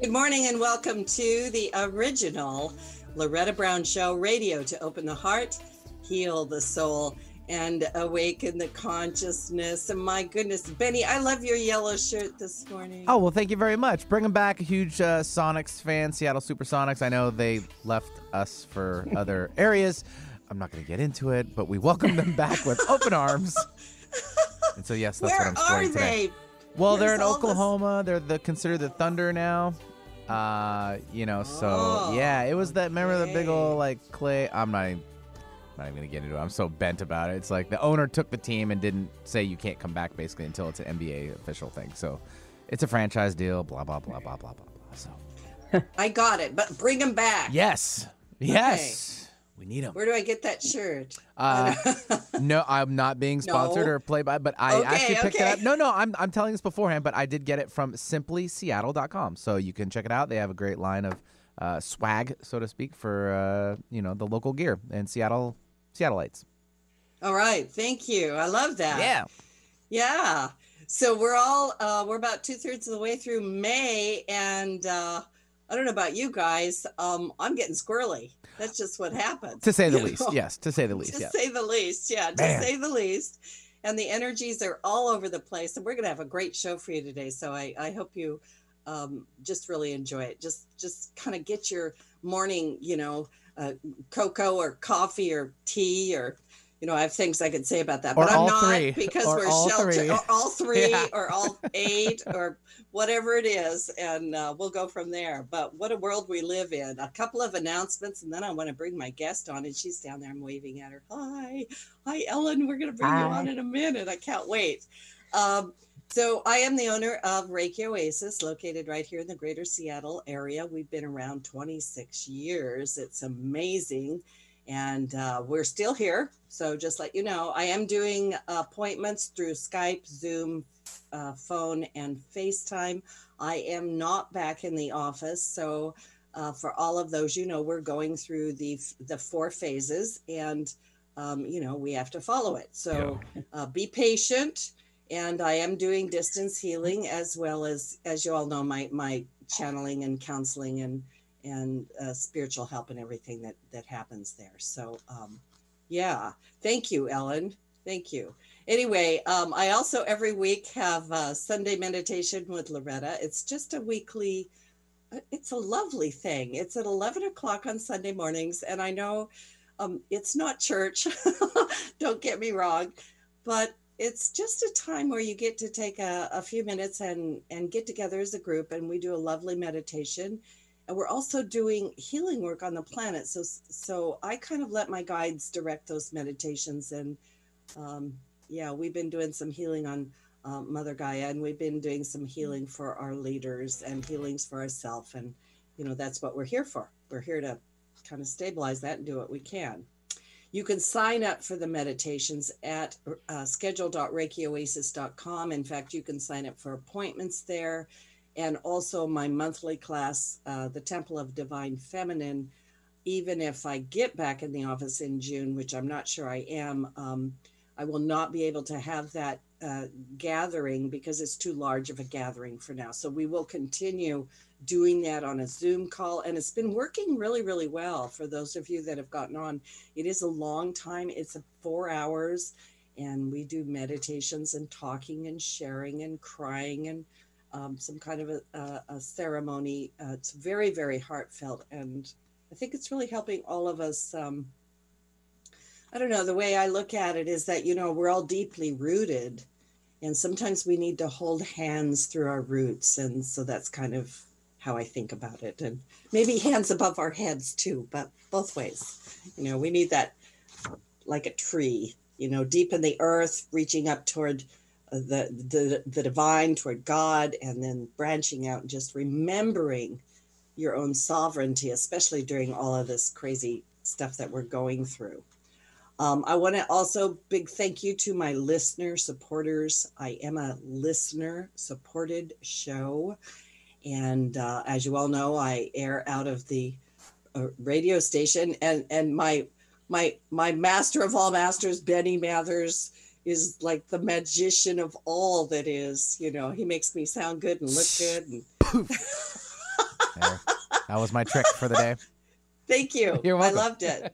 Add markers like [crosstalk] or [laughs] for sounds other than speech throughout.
Good morning and welcome to the original Loretta Brown Show radio to open the heart, heal the soul, and awaken the consciousness. And my goodness, Benny, I love your yellow shirt this morning. Oh, well, thank you very much. Bringing back a huge uh, Sonics fan, Seattle Supersonics. I know they left us for [laughs] other areas. I'm not going to get into it, but we welcome them back with [laughs] open arms. And so, yes, that's Where what I'm are sporting today. they? Well, they're in all this- Oklahoma. They're the considered the Thunder now. Uh, you know, so Oh, yeah, it was that. Remember the big old like clay? I'm not even, not even gonna get into it. I'm so bent about it. It's like the owner took the team and didn't say you can't come back basically until it's an NBA official thing. So it's a franchise deal. Blah blah blah blah blah blah blah. So [laughs] I got it, but bring him back. yes, yes, we need them. Where do I get that shirt? Uh, [laughs] no, I'm not being sponsored No. or played by, but I Okay, actually picked it okay. up. No, no, I'm, I'm telling this beforehand, but I did get it from simplyseattle.com. So you can check it out. They have a great line of uh, swag, so to speak, for uh, you know the local gear and Seattle Seattleites. All right, thank you. I love that. Yeah. Yeah. So we're all uh, we're about two thirds of the way through May, and uh, I don't know about you guys. Um, I'm getting squirrely. That's just what happens. To say the least, know? yes. To say the least, to yes. say the least. Yeah, to Man. say the least. And the energies are all over the place, and we're going to have a great show for you today. So I, I hope you um, just really enjoy it. Just just kind of get your morning, you know, uh, cocoa or coffee or tea or. You know, I have things I could say about that, Or but I'm not three. because Or we're all sheltered, three. or all [laughs] three, Yeah. or all eight, or whatever it is, and uh, we'll go from there. But what a world we live in! A couple of announcements, and then I want to bring my guest on, and she's down there. I'm waving at her. Hi, hi, Ellen. We're going to bring you on in a minute. I can't wait. Um, so I am the owner of Reiki Oasis, located right here in the Greater Seattle area. We've been around 26 years. It's amazing, and uh, we're still here. So just let you know, I am doing appointments through Skype, Zoom, uh, phone, and FaceTime. I am not back in the office, so uh, for all of those, you know, we're going through the the four phases, and um, you know, we have to follow it. So uh, be patient. And I am doing distance healing as well as, as you all know, my my channeling and counseling and and uh, spiritual help and everything that that happens there. So um, yeah, thank you, Ellen. Thank you. Anyway, um, I also every week have uh, Sunday meditation with Loretta. It's just a weekly. uh, It's a lovely thing. It's at eleven o'clock on Sunday mornings, and I know um, it's not church. [laughs] Don't get me wrong, but it's just a time where you get to take a, a few minutes and and get together as a group, and we do a lovely meditation we're also doing healing work on the planet. So so i kind of let my guides direct those meditations and um, yeah we've been doing some healing on um, mother gaia and we've been doing some healing for our leaders and healings for ourselves and you know that's what we're here for. We're here to kind of stabilize that and do what we can. You can sign up for the meditations at uh, schedule.reikioasis.com in fact you can sign up for appointments there and also my monthly class, uh, the Temple of Divine Feminine. Even if I get back in the office in June, which I'm not sure I am, um, I will not be able to have that uh, gathering because it's too large of a gathering for now. So we will continue doing that on a Zoom call, and it's been working really, really well for those of you that have gotten on. It is a long time, it's four hours, and we do meditations and talking and sharing and crying and um, some kind of a, a, ceremony. Uh, it's very, very heartfelt, and I think it's really helping all of us. Um, I don't know. The way I look at it is that you know we're all deeply rooted, and sometimes we need to hold hands through our roots, and so that's kind of how I think about it, and maybe hands above our heads too, but both ways. You know, we need that like a tree. You know, deep in the earth, reaching up toward the, the the divine toward God, and then branching out and just remembering your own sovereignty, especially during all of this crazy stuff that we're going through. Um, I want to also big thank you to my listener supporters. I am a listener supported show, and uh, as you all know, I air out of the uh, radio station, and and my my my master of all masters, Benny Mathers is like the magician of all that is. You know, he makes me sound good and look good. And [laughs] There. That was my trick for the day. Thank you. [laughs] I loved it.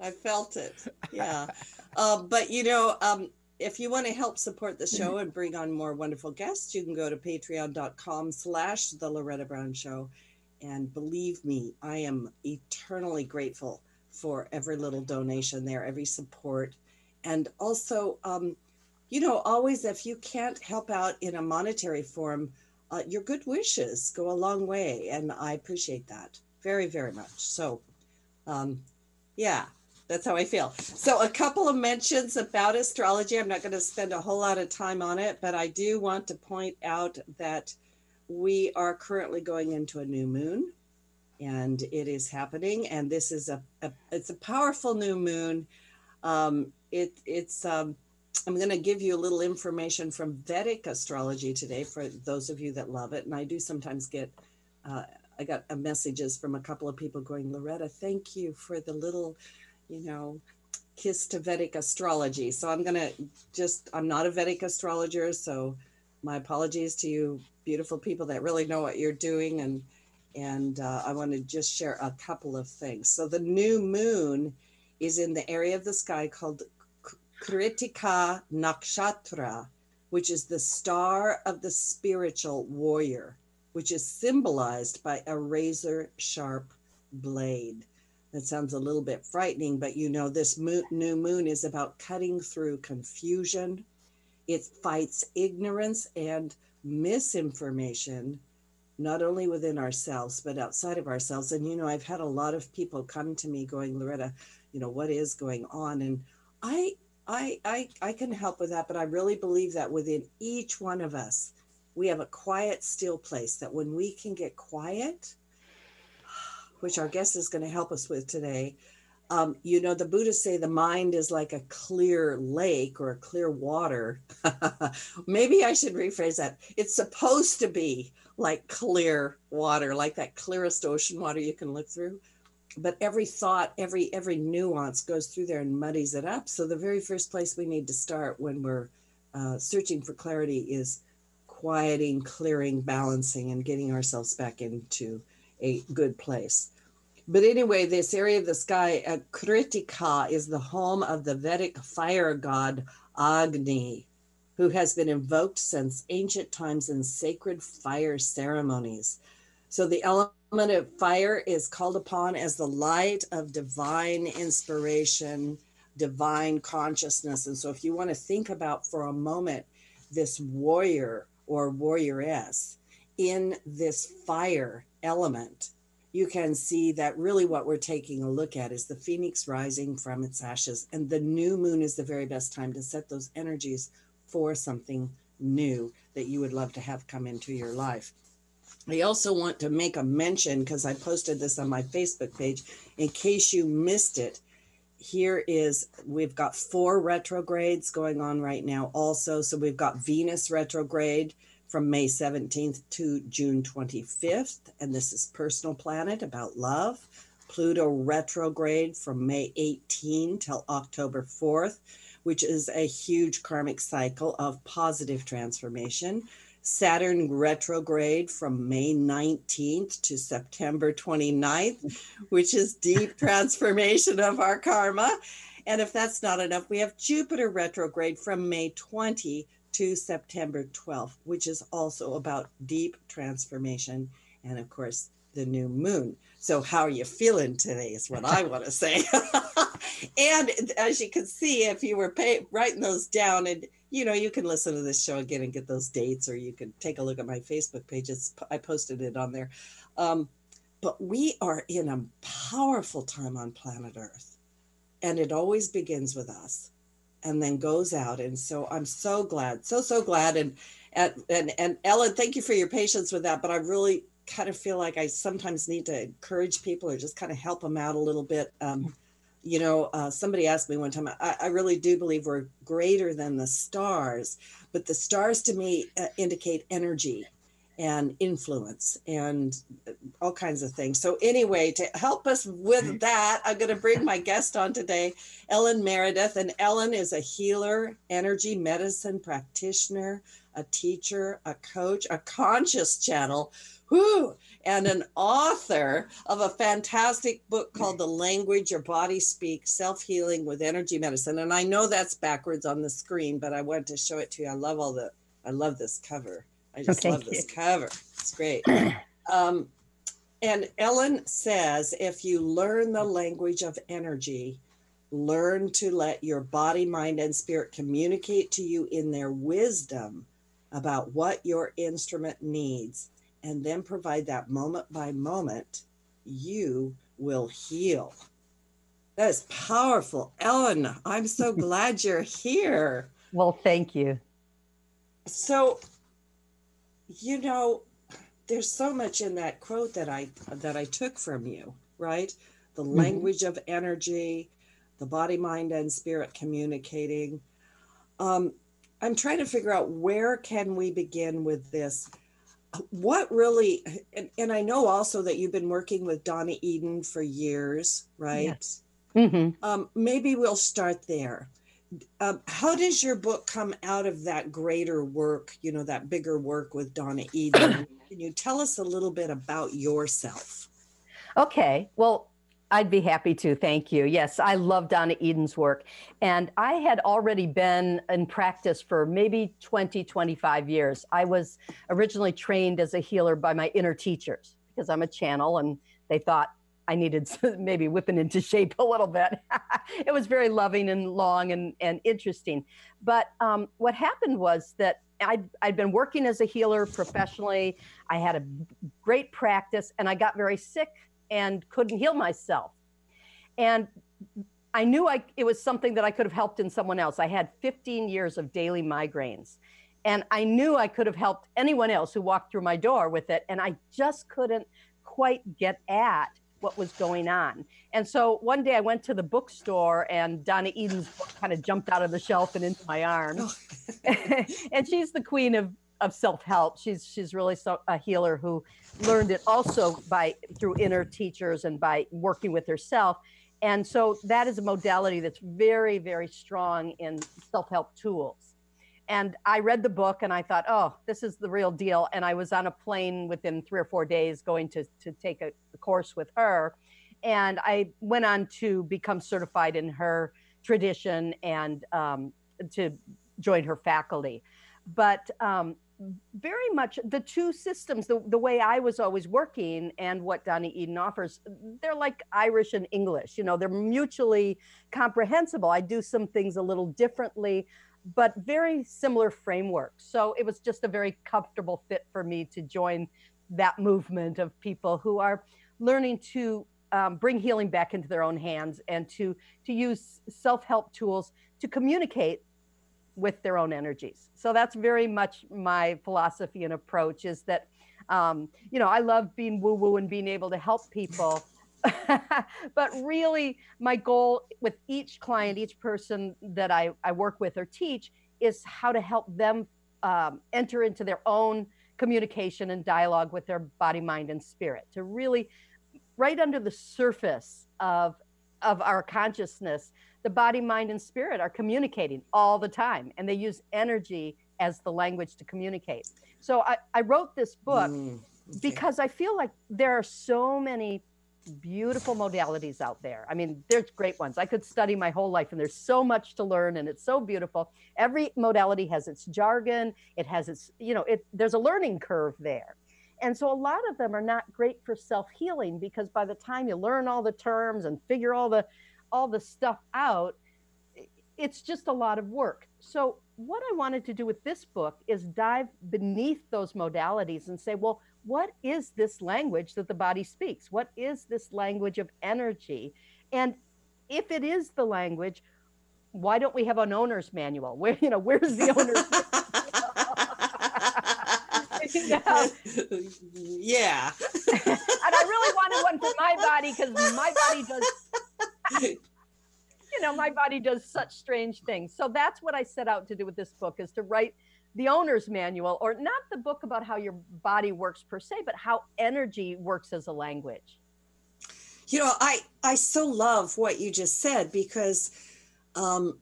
I felt it. Yeah. [laughs] Um, but you know, um, if you want to help support the show and bring on more wonderful guests, you can go to patreon.com slash the Loretta Brown Show. And believe me, I am eternally grateful for every little donation there, every support. And also, um, you know, always if you can't help out in a monetary form, uh, your good wishes go a long way. And I appreciate that very, very much. So, um, yeah, that's how I feel. So, a couple of mentions about astrology. I'm not going to spend a whole lot of time on it, but I do want to point out that we are currently going into a new moon and it is happening and this is a, a it's a powerful new moon um it it's um i'm going to give you a little information from vedic astrology today for those of you that love it. And i do sometimes get uh, i got uh, messages from a couple of people going loretta thank you for the little you know kiss to vedic astrology. So i'm going to just i'm not a vedic astrologer so my apologies to you beautiful people that really know what you're doing. And and uh, i want to just share a couple of things. So the new moon is in the area of the sky called kritika nakshatra which is the star of the spiritual warrior which is symbolized by a razor sharp blade. That sounds a little bit frightening but you know this mo- new moon is about cutting through confusion. It fights ignorance and misinformation not only within ourselves but outside of ourselves. And you know i've had a lot of people come to me going loretta you know what is going on? And i i i, I can help with that but i really believe that within each one of us we have a quiet still place that when we can get quiet [sighs] which our guest is going to help us with today um, you know the buddhists say the mind is like a clear lake or a clear water. [laughs] Maybe i should rephrase that. It's supposed to be like clear water like that clearest ocean water you can look through but every thought every every nuance goes through there and muddies it up so the very first place we need to start when we're uh, searching for clarity is quieting clearing balancing and getting ourselves back into a good place but anyway, this area of the sky, uh, Kritika, is the home of the Vedic fire god Agni, who has been invoked since ancient times in sacred fire ceremonies. So the element of fire is called upon as the light of divine inspiration, divine consciousness. And so if you want to think about for a moment this warrior or warrioress in this fire element, you can see that really what we're taking a look at is the phoenix rising from its ashes. And the new moon is the very best time to set those energies for something new that you would love to have come into your life. I also want to make a mention because I posted this on my Facebook page in case you missed it. Here is, we've got four retrogrades going on right now, also. So we've got Venus retrograde from May 17th to June 25th. And this is Personal Planet about love. Pluto retrograde from May 18 till October 4th, which is a huge karmic cycle of positive transformation. Saturn retrograde from May 19th to September 29th, mm. which is deep [laughs] transformation of our karma. And if that's not enough, we have Jupiter retrograde from May 20 to September 12th, which is also about deep transformation and, of course, the new moon. So, how are you feeling today? Is what I want to say. [laughs] and as you can see, if you were pay, writing those down, and you know, you can listen to this show again and get those dates, or you can take a look at my Facebook page. It's, I posted it on there. Um, but we are in a powerful time on planet Earth, and it always begins with us and then goes out. And so I'm so glad, so so glad. And and and, and Ellen, thank you for your patience with that. But I really kind of feel like I sometimes need to encourage people or just kind of help them out a little bit. Um, you know, uh, somebody asked me one time, I, I, really do believe we're greater than the stars, but the stars to me uh, indicate energy and influence and all kinds of things. So, anyway, to help us with that, I'm going to bring my guest on today, Ellen Meredith. And Ellen is a healer, energy medicine practitioner, a teacher, a coach, a conscious channel Whew. And an author of a fantastic book called The Language Your Body Speaks Self Healing with Energy Medicine. And I know that's backwards on the screen, but I wanted to show it to you. I love all the, I love this cover. I just love this cover. It's great. [clears throat] Um, and Ellen says if you learn the language of energy, learn to let your body, mind, and spirit communicate to you in their wisdom about what your instrument needs, and then provide that moment by moment, you will heal. That is powerful. Ellen, I'm so [laughs] glad you're here. Well, thank you. So, you know, there's so much in that quote that I that I took from you, right? The mm-hmm. language of energy, the body, mind, and spirit communicating. Um, I'm trying to figure out where can we begin with this. What really, and, and I know also that you've been working with Donna Eden for years, right? Yes. Mm-hmm. Um, maybe we'll start there. Um, how does your book come out of that greater work, you know, that bigger work with Donna Eden? [coughs] Can you tell us a little bit about yourself? Okay. Well, I'd be happy to. Thank you. Yes, I love Donna Eden's work. And I had already been in practice for maybe 20, 25 years. I was originally trained as a healer by my inner teachers because I'm a channel and they thought I needed [laughs] maybe whipping into shape a little bit. [laughs] it was very loving and long and, and interesting. But um, what happened was that I'd, I'd been working as a healer professionally. I had a great practice and I got very sick and couldn't heal myself. And I knew I, it was something that I could have helped in someone else. I had 15 years of daily migraines. And I knew I could have helped anyone else who walked through my door with it. And I just couldn't quite get at what was going on. And so one day I went to the bookstore and Donna Eden's book kind of jumped out of the shelf and into my arms. Oh. [laughs] [laughs] and she's the queen of of self-help. She's she's really so, a healer who learned it also by through inner teachers and by working with herself. And so that is a modality that's very very strong in self-help tools. And I read the book and I thought, oh, this is the real deal. And I was on a plane within three or four days going to to take a, a course with her, and I went on to become certified in her tradition and um, to join her faculty. But um, very much the two systems, the, the way I was always working and what Donna Eden offers, they're like Irish and English. You know, they're mutually comprehensible. I do some things a little differently, but very similar frameworks. So it was just a very comfortable fit for me to join that movement of people who are learning to um, bring healing back into their own hands and to to use self-help tools to communicate with their own energies. So that's very much my philosophy and approach is that, um, you know, I love being woo woo and being able to help people. [laughs] but really, my goal with each client, each person that I, I work with or teach is how to help them um, enter into their own communication and dialogue with their body, mind, and spirit to really, right under the surface of, of our consciousness, the body, mind, and spirit are communicating all the time, and they use energy as the language to communicate. So I, I wrote this book mm, okay. because I feel like there are so many beautiful modalities out there. I mean, there's great ones. I could study my whole life, and there's so much to learn, and it's so beautiful. Every modality has its jargon. It has its, you know, it. There's a learning curve there. And so a lot of them are not great for self healing because by the time you learn all the terms and figure all the all the stuff out, it's just a lot of work. So, what I wanted to do with this book is dive beneath those modalities and say, well, what is this language that the body speaks? What is this language of energy? And if it is the language, why don't we have an owner's manual? Where, you know, where's the [laughs] owner's [laughs] Yeah. and I really wanted one for my body because my body does you know, my body does such strange things. So that's what I set out to do with this book is to write the owner's manual or not the book about how your body works per se, but how energy works as a language. You know, I I so love what you just said because um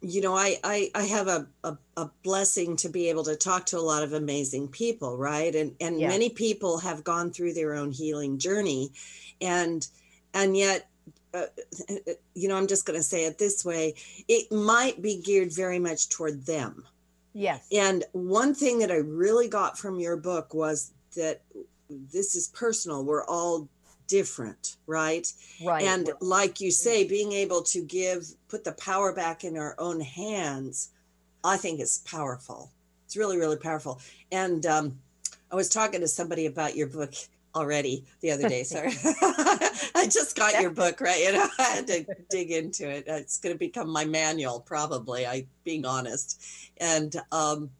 you know, I, I, I have a, a, a, blessing to be able to talk to a lot of amazing people, right? And, and yeah. many people have gone through their own healing journey. And, and yet, uh, [laughs] you know, I'm just going to say it this way it might be geared very much toward them. Yes. And one thing that I really got from your book was that this is personal. We're all different, right? Right. And like you say, being able to give, put the power back in our own hands, I think is powerful. It's really, really powerful. And um, I was talking to somebody about your book already the other day. Sorry. [laughs] [laughs] I just got your book, right? You know, [laughs] I had to dig into it. It's going to become my manual, probably, I being honest. And um,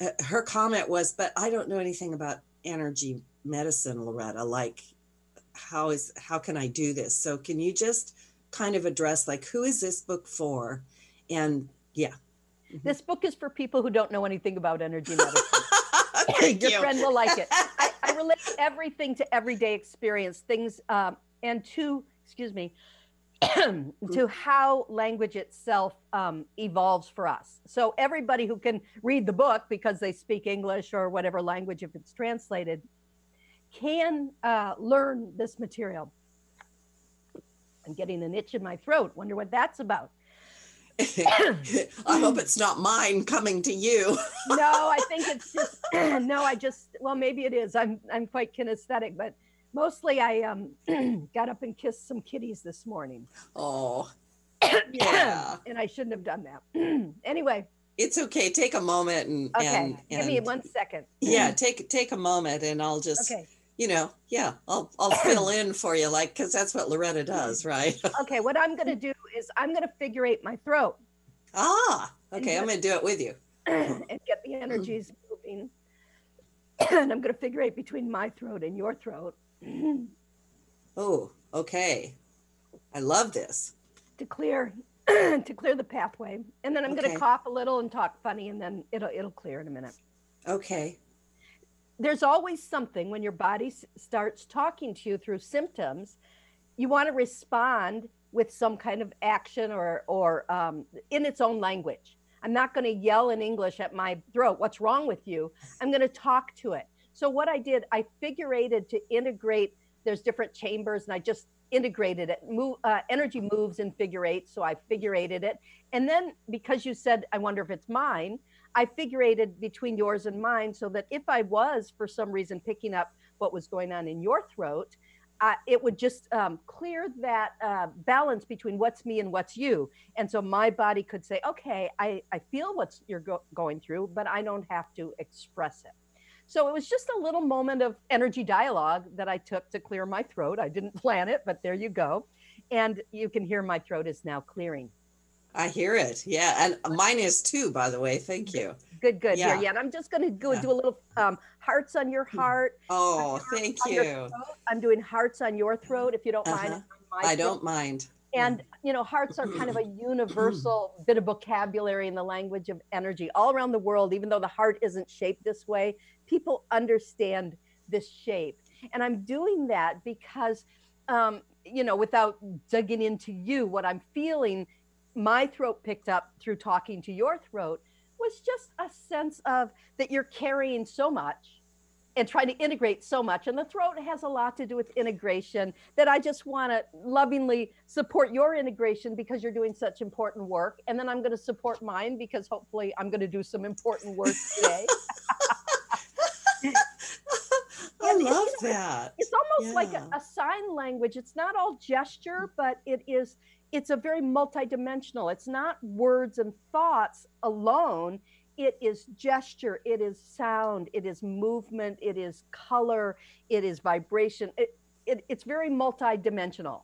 uh, her comment was, but I don't know anything about energy medicine, Loretta. Like, how is how can I do this? So can you just kind of address like who is this book for? And yeah. Mm-hmm. This book is for people who don't know anything about energy medicine. [laughs] Your you. friend will like it. [laughs] I, I, relate everything to everyday experience, things, um, and to, excuse me, [clears throat] to how language itself um, evolves for us. So everybody who can read the book because they speak English or whatever language, if it's translated, can uh, learn this material. I'm getting an itch in my throat. Wonder what that's about. [coughs] I hope it's not mine coming to you. [laughs] no, I think it's just [coughs] no. I just well, maybe it is. I'm I'm quite kinesthetic, but mostly I um [coughs] got up and kissed some kitties this morning. Oh, yeah. and I shouldn't have done that. [clears throat] anyway, it's okay. Take a moment and okay. And, Give me one second. Yeah, [clears throat] take take a moment, and I'll just okay you know, yeah, I'll I'll fill in for you, like because that's what Loretta does, right? [laughs] okay, what I'm going to do is I'm going to figure eight my throat. Ah, okay, I'm going to do it with you [clears throat] and get the energies moving. [clears throat] and I'm going to figure eight between my throat and your throat. [clears throat] oh, okay. I love this. To clear to clear the pathway, and then I'm okay. going to cough a little and talk funny, and then it'll it'll clear in a minute. Okay there's always something when your body starts talking to you through symptoms you want to respond with some kind of action or or um, in its own language. I'm not going to yell in english at my throat what's wrong with you? I'm going to talk to it. So what i did i figurated to integrate there's different chambers and i just integrated it move uh, energy moves in figure eight so i figurated it. And then because you said i wonder if it's mine I figurated between yours and mine so that if I was for some reason picking up what was going on in your throat, uh, it would just um, clear that uh, balance between what's me and what's you. And so my body could say, okay, I, I feel what you're go- going through, but I don't have to express it. So it was just a little moment of energy dialogue that I took to clear my throat. I didn't [laughs] plan it, but there you go. And you can hear my throat is now clearing. I hear it. Yeah. And mine is too, by the way. Thank you. Good, good. Yeah. Here, yeah. And I'm just going to go yeah. do a little um, hearts on your hmm. heart. Oh, thank you. I'm doing hearts on your throat, if you don't uh-huh. mind. I don't mind. And, you know, hearts are kind of a universal bit of vocabulary in the language of energy all around the world, even though the heart isn't shaped this way. People understand this shape. And I'm doing that because, um, you know, without digging into you, what I'm feeling my throat picked up through talking to your throat was just a sense of that you're carrying so much and trying to integrate so much. And the throat has a lot to do with integration that I just want to lovingly support your integration because you're doing such important work. And then I'm going to support mine because hopefully I'm going to do some important work today. [laughs] I love that. It's almost yeah. like a, a sign language. It's not all gesture, mm. but it is it's a very multidimensional. It's not words and thoughts alone. It is gesture, it is sound, it is movement, it is color, it is vibration. It, it, it's very multidimensional.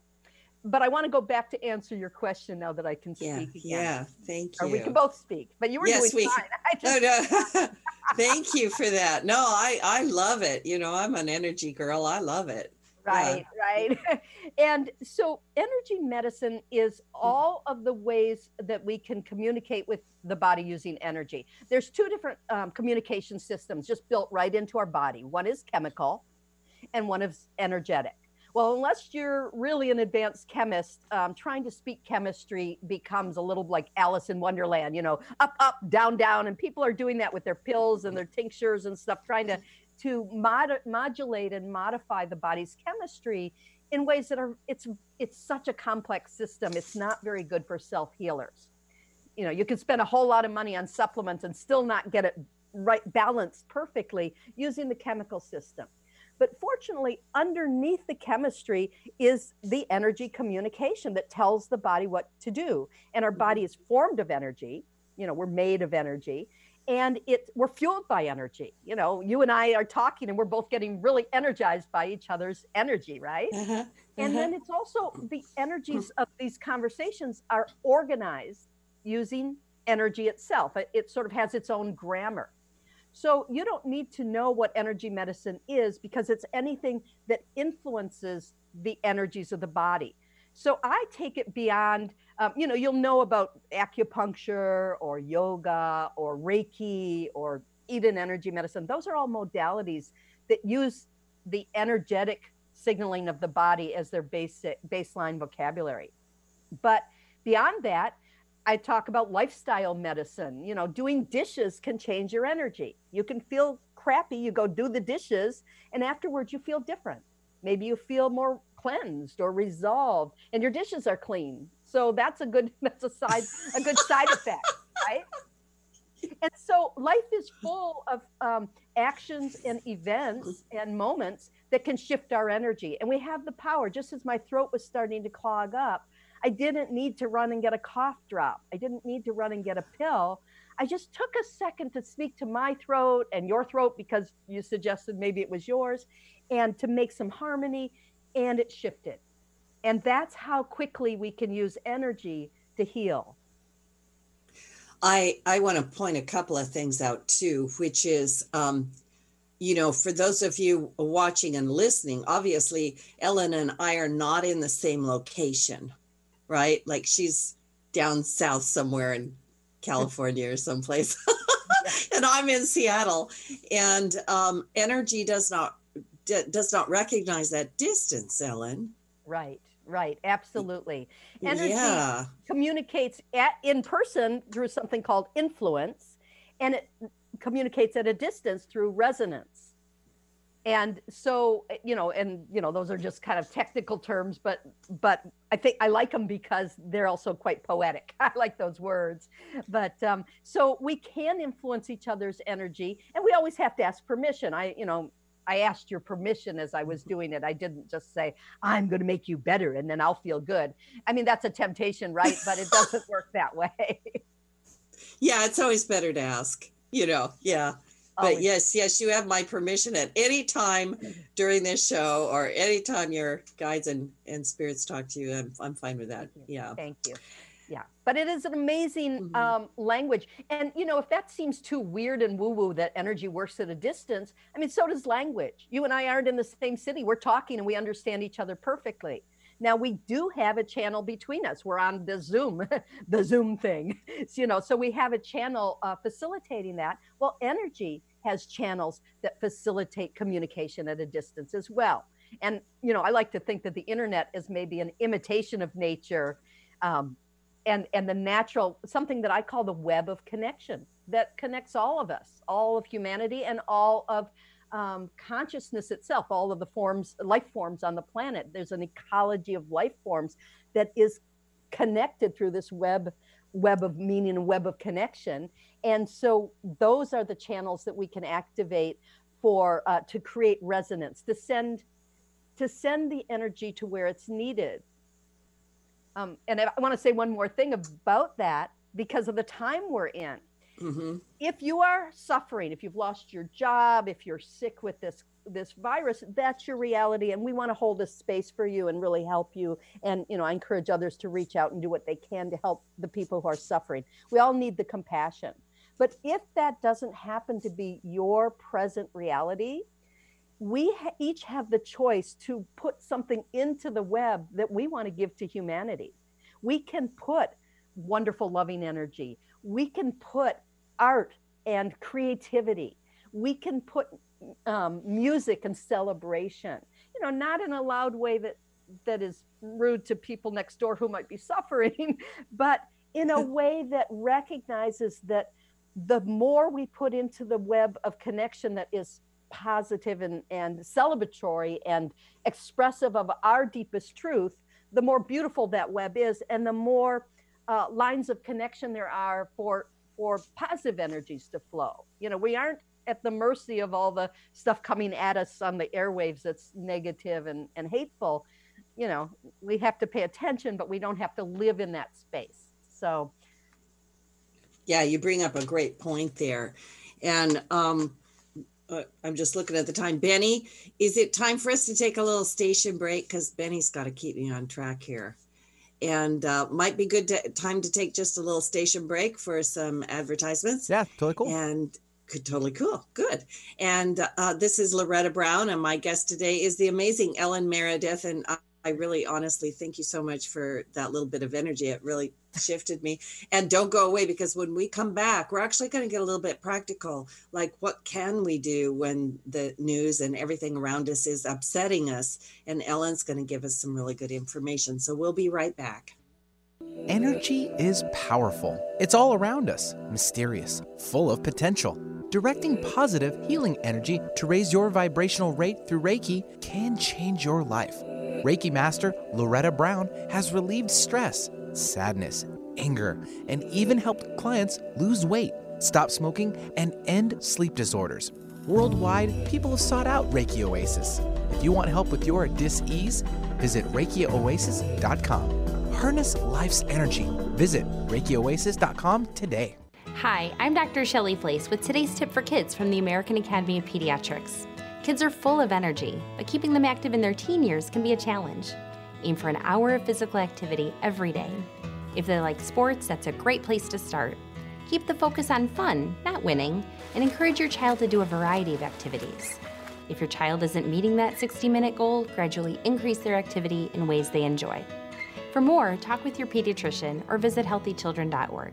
But I want to go back to answer your question now that I can speak yeah, again. Yeah, thank you. Or we can both speak, but you were yes, doing we, fine. [laughs] I just, no, no. [laughs] thank you for that. No, I I love it. You know, I'm an energy girl. I love it. Right, yeah. right. [laughs] and so energy medicine is all of the ways that we can communicate with the body using energy. There's two different um, communication systems just built right into our body. One is chemical and one is energetic. Well, unless you're really an advanced chemist, um, trying to speak chemistry becomes a little like Alice in Wonderland, you know, up, up, down, down. And people are doing that with their pills and their tinctures and stuff, trying to, to mod- modulate and modify the body's chemistry in ways that are, it's, it's such a complex system. It's not very good for self healers. You know, you can spend a whole lot of money on supplements and still not get it right balanced perfectly using the chemical system. But fortunately, underneath the chemistry is the energy communication that tells the body what to do. And our mm-hmm. body is formed of energy. You know, we're made of energy and it we're fueled by energy. You know, you and I are talking and we're both getting really energized by each other's energy, right? Uh-huh. Uh-huh. And then it's also the energies of these conversations are organized using energy itself. It, it sort of has its own grammar. So you don't need to know what energy medicine is because it's anything that influences the energies of the body. So I take it beyond, um, you know, you'll know about acupuncture or yoga or Reiki or Eden energy medicine. Those are all modalities that use the energetic signaling of the body as their basic baseline vocabulary. But beyond that, I talk about lifestyle medicine. You know, doing dishes can change your energy. You can feel crappy, you go do the dishes, and afterwards you feel different. Maybe you feel more cleansed or resolved, and your dishes are clean. So that's a good [laughs] that's a side a good side [laughs] effect, right? And so life is full of um, actions and events and moments that can shift our energy, and we have the power. Just as my throat was starting to clog up, I didn't need to run and get a cough drop. I didn't need to run and get a pill. I just took a second to speak to my throat and your throat because you suggested maybe it was yours and to make some harmony and it shifted. And that's how quickly we can use energy to heal. I I want to point a couple of things out too, which is um, you know, for those of you watching and listening, obviously Ellen and I are not in the same location right? Like she's down south somewhere in California or someplace. [laughs] [laughs] and I'm in Seattle. And um, energy does not d- does not recognize that distance, Ellen. Right. Right, absolutely. Energy yeah. communicates at in person through something called influence, and it communicates at a distance through resonance and so eh, you know and you know those are just kind of technical terms but but i think i like them because they're also quite poetic [laughs] i like those words but um, so we can influence each other's energy and we always have to ask permission i you know i asked your permission as i was mm-hmm. doing it i didn't just say i'm going to make you better and then i'll feel good i mean that's a temptation right but it doesn't work that way yeah it's always better to ask you know yeah but yes, yes, you have my permission at any time during this show or anytime your guides and, and spirits talk to you. I'm, I'm fine with that. Thank yeah. Thank you. Yeah. But it is an amazing mm-hmm. um, language. And, you know, if that seems too weird and woo woo that energy works at a distance, I mean, so does language. You and I aren't in the same city. We're talking and we understand each other perfectly. Now we do have a channel between us. We're on the Zoom, [laughs] the Zoom thing, so, [laughs] you know. So we have a channel uh, facilitating that. Well, energy has channels that facilitate communication at a distance as well. And you know, I like to think that the internet is maybe an imitation of nature, um, and and the natural something that I call the web of connection that connects all of us, all of humanity, and all of um, consciousness itself, all of the forms, life forms on the planet. There's an ecology of life forms that is connected through this web web of meaning and web of connection. And so those are the channels that we can activate for uh, to create resonance, to send to send the energy to where it's needed. Um, and I want to say one more thing about that because of the time we're in. Mm-hmm. If you are suffering, if you've lost your job, if you're sick with this this virus, that's your reality, and we want to hold a space for you and really help you. And you know, I encourage others to reach out and do what they can to help the people who are suffering. We all need the compassion. But if that doesn't happen to be your present reality, we ha- each have the choice to put something into the web that we want to give to humanity. We can put wonderful, loving energy. We can put art and creativity. We can put um, music and celebration. You know, not in a loud way that that is rude to people next door who might be [laughs] suffering, but in a way that recognizes that the more we put into the web of connection that is positive and, and celebratory and expressive of our deepest truth, the more beautiful that web is and the more uh, lines of connection there are for for positive energies to flow. You know, we aren't at the mercy of all the stuff coming at us on the airwaves that's negative and, and hateful. You know, we have to pay attention, but we don't have to live in that space. So, yeah, you bring up a great point there. And um, uh, I'm just looking at the time. Benny, is it time for us to take a little station break? Because Benny's got to keep me on track here. And uh, might be good to, time to take just a little station break for some advertisements. Yeah, totally cool. And could totally cool. Good. And uh, this is Loretta Brown, and my guest today is the amazing Ellen Meredith. And I really honestly thank you so much for that little bit of energy. It really shifted me. And don't go away because when we come back, we're actually going to get a little bit practical. Like, what can we do when the news and everything around us is upsetting us? And Ellen's going to give us some really good information. So we'll be right back. Energy is powerful. It's all around us, mysterious, full of potential. Directing positive, healing energy to raise your vibrational rate through Reiki can change your life. Reiki Master Loretta Brown has relieved stress, sadness, anger, and even helped clients lose weight, stop smoking, and end sleep disorders. Worldwide, people have sought out Reiki Oasis. If you want help with your dis-ease, visit ReikiOasis.com. Harness life's energy. Visit ReikiOasis.com today. Hi, I'm Dr. Shelly Flais with today's tip for kids from the American Academy of Pediatrics. Kids are full of energy, but keeping them active in their teen years can be a challenge. Aim for an hour of physical activity every day. If they like sports, that's a great place to start. Keep the focus on fun, not winning, and encourage your child to do a variety of activities. If your child isn't meeting that 60 minute goal, gradually increase their activity in ways they enjoy. For more, talk with your pediatrician or visit healthychildren.org.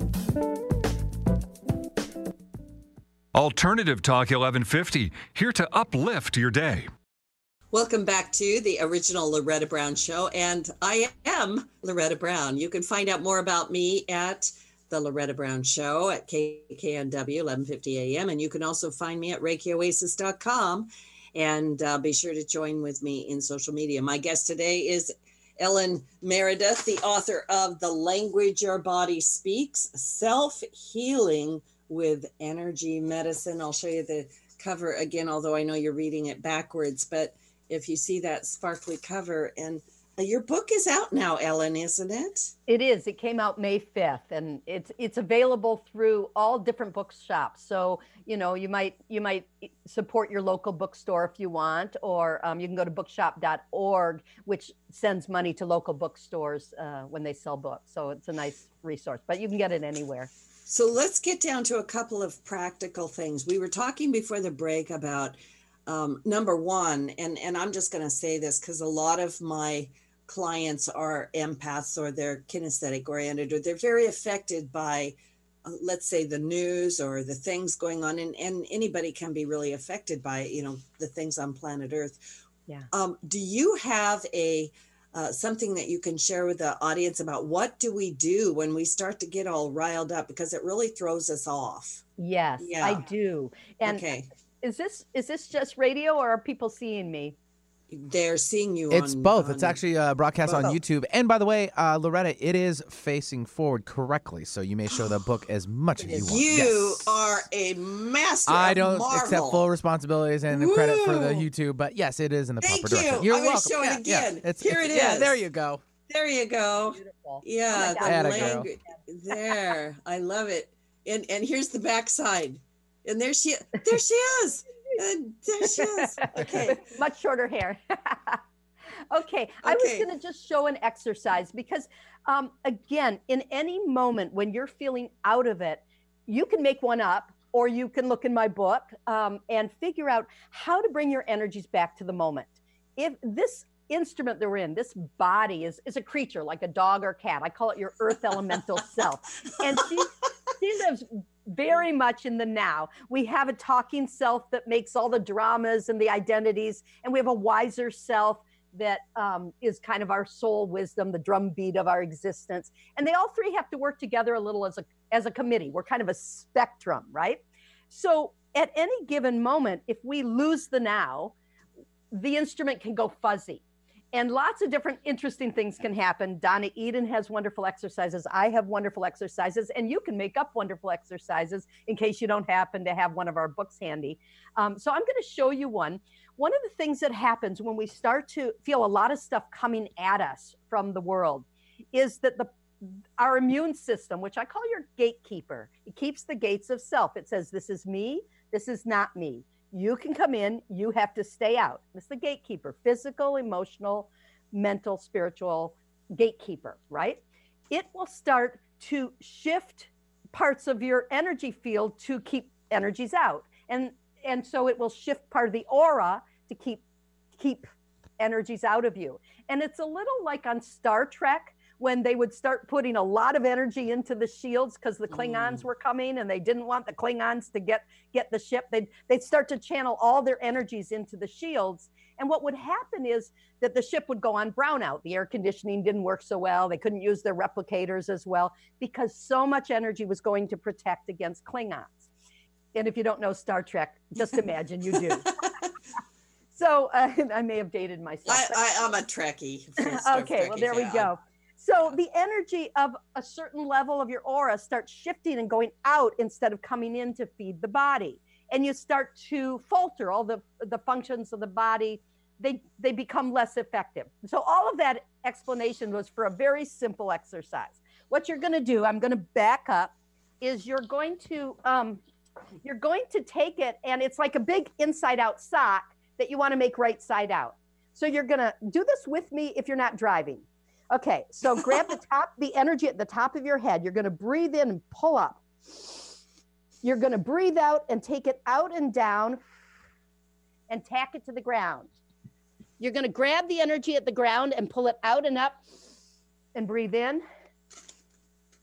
Alternative Talk 1150, here to uplift your day. Welcome back to the original Loretta Brown Show, and I am Loretta Brown. You can find out more about me at the Loretta Brown Show at KKNW 1150 AM, and you can also find me at ReikiOasis.com, and uh, be sure to join with me in social media. My guest today is Ellen Meredith, the author of The Language Your Body Speaks, Self Healing with energy medicine. I'll show you the cover again, although I know you're reading it backwards. But if you see that sparkly cover, and your book is out now, Ellen, isn't it? It is. It came out May 5th, and it's it's available through all different bookshops. So you know you might you might support your local bookstore if you want, or um, you can go to bookshop.org, which sends money to local bookstores uh, when they sell books. So it's a nice resource, but you can get it anywhere. So let's get down to a couple of practical things. We were talking before the break about um, number one, and, and I'm just going to say this because a lot of my clients are empaths or they're kinesthetic oriented or they're very affected by, uh, let's say, the news or the things going on. And, and anybody can be really affected by, you know, the things on planet Earth. Yeah. Um, do you have a uh, something that you can share with the audience about what do we do when we start to get all riled up because it really throws us off. Yes yeah. i do. And okay. is this is this just radio or are people seeing me they're seeing you. It's on, both. On, it's actually uh, broadcast on YouTube. And by the way, uh, Loretta, it is facing forward correctly, so you may show the book as much as you want. You yes. are a master. I don't Marvel. accept full responsibilities and Woo! credit for the YouTube, but yes, it is in the Thank proper you. direction. You're I'm welcome. Show it yeah, again. Yeah, it's, Here it's, it is. Yeah, there you go. There you go. Beautiful. Yeah, oh the language. there, I love it. And and here's the backside, and there she there she is. She is. Okay. [laughs] Much shorter hair. [laughs] okay, I was going to just show an exercise because, um, again, in any moment when you're feeling out of it, you can make one up or you can look in my book um, and figure out how to bring your energies back to the moment. If this instrument that we're in, this body is, is a creature like a dog or cat, I call it your earth [laughs] elemental self. And she, she lives very much in the now. We have a talking self that makes all the dramas and the identities, and we have a wiser self that um, is kind of our soul wisdom, the drumbeat of our existence. And they all three have to work together a little as a as a committee. We're kind of a spectrum, right? So at any given moment, if we lose the now, the instrument can go fuzzy. And lots of different interesting things can happen. Donna Eden has wonderful exercises. I have wonderful exercises, and you can make up wonderful exercises in case you don't happen to have one of our books handy. Um, so I'm going to show you one. One of the things that happens when we start to feel a lot of stuff coming at us from the world is that the our immune system, which I call your gatekeeper, it keeps the gates of self. It says, This is me, this is not me. You can come in, you have to stay out. It's the gatekeeper, physical, emotional, mental, spiritual gatekeeper, right? It will start to shift parts of your energy field to keep energies out. And and so it will shift part of the aura to keep keep energies out of you. And it's a little like on Star Trek when they would start putting a lot of energy into the shields because the Klingons Mm. were coming and they didn't want the Klingons to get get the ship. They'd they'd start to channel all their energies into the shields. And what would happen is that the ship would go on brownout. The air conditioning didn't work so well. They couldn't use their replicators as well because so much energy was going to protect against Klingons. And if you don't know Star Trek, just imagine you do. [laughs] So uh, [laughs] I may have dated myself. I, I, I'm a Trekkie. Okay, well, there we go. So the energy of a certain level of your aura starts shifting and going out instead of coming in to feed the body. And you start to falter all the, the functions of the body. They, they become less effective. So all of that explanation was for a very simple exercise. What you're going to do, I'm going to back up, is you're going to um, you're going to take it and it's like a big inside out sock that you want to make right side out. So you're going to do this with me if you're not driving. Okay, so grab the top, the energy at the top of your head. You're going to breathe in and pull up. You're going to breathe out and take it out and down and tack it to the ground. You're going to grab the energy at the ground and pull it out and up and breathe in